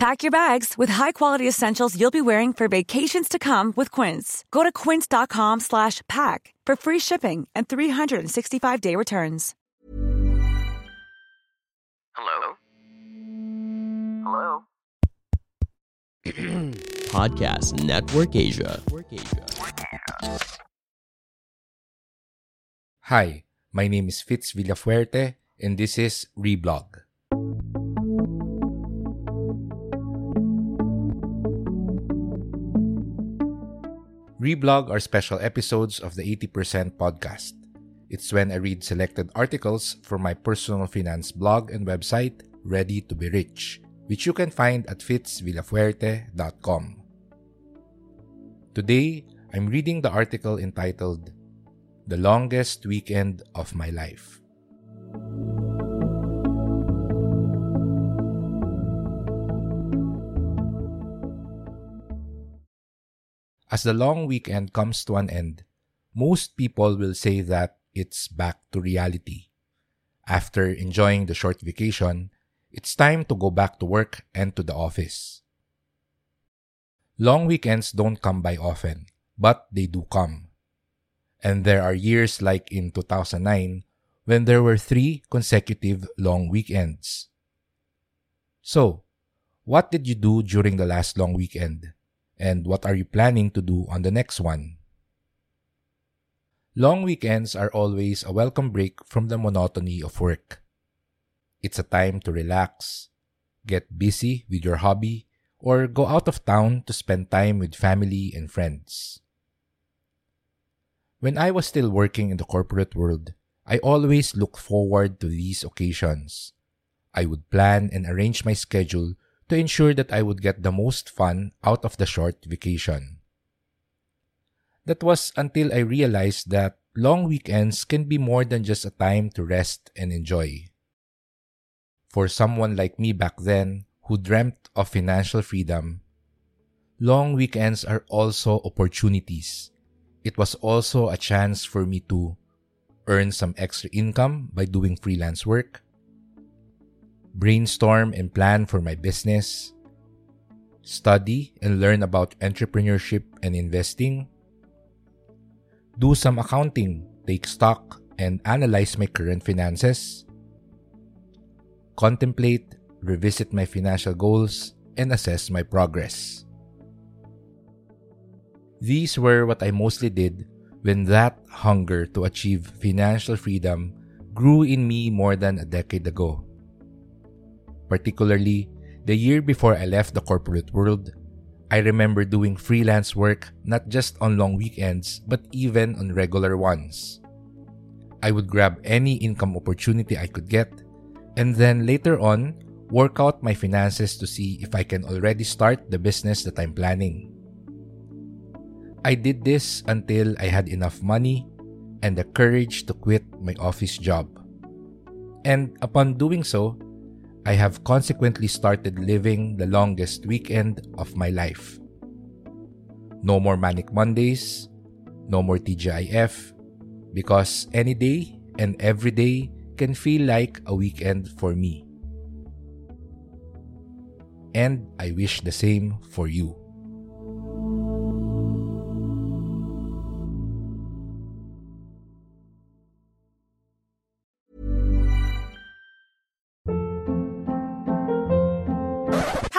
Pack your bags with high-quality essentials you'll be wearing for vacations to come with Quince. Go to quince.com slash pack for free shipping and 365-day returns. Hello? Hello? Podcast Network Asia. Hi, my name is Fitz Villafuerte, and this is Reblog. Reblog are special episodes of the 80% podcast. It's when I read selected articles from my personal finance blog and website, Ready to be Rich, which you can find at fitzvillafuerte.com. Today, I'm reading the article entitled The Longest Weekend of My Life. As the long weekend comes to an end, most people will say that it's back to reality. After enjoying the short vacation, it's time to go back to work and to the office. Long weekends don't come by often, but they do come. And there are years like in 2009 when there were three consecutive long weekends. So, what did you do during the last long weekend? And what are you planning to do on the next one? Long weekends are always a welcome break from the monotony of work. It's a time to relax, get busy with your hobby, or go out of town to spend time with family and friends. When I was still working in the corporate world, I always looked forward to these occasions. I would plan and arrange my schedule to ensure that I would get the most fun out of the short vacation. That was until I realized that long weekends can be more than just a time to rest and enjoy. For someone like me back then, who dreamt of financial freedom, long weekends are also opportunities. It was also a chance for me to earn some extra income by doing freelance work, brainstorm and plan for my business, study and learn about entrepreneurship and investing, do some accounting, take stock, and analyze my current finances, contemplate, revisit my financial goals, and assess my progress. These were what I mostly did when that hunger to achieve financial freedom grew in me more than a decade ago. Particularly, the year before I left the corporate world, I remember doing freelance work not just on long weekends, but even on regular ones. I would grab any income opportunity I could get, and then later on, work out my finances to see if I can already start the business that I'm planning. I did this until I had enough money and the courage to quit my office job. And upon doing so, I have consequently started living the longest weekend of my life. No more Manic Mondays, no more TGIF, because any day and every day can feel like a weekend for me. And I wish the same for you.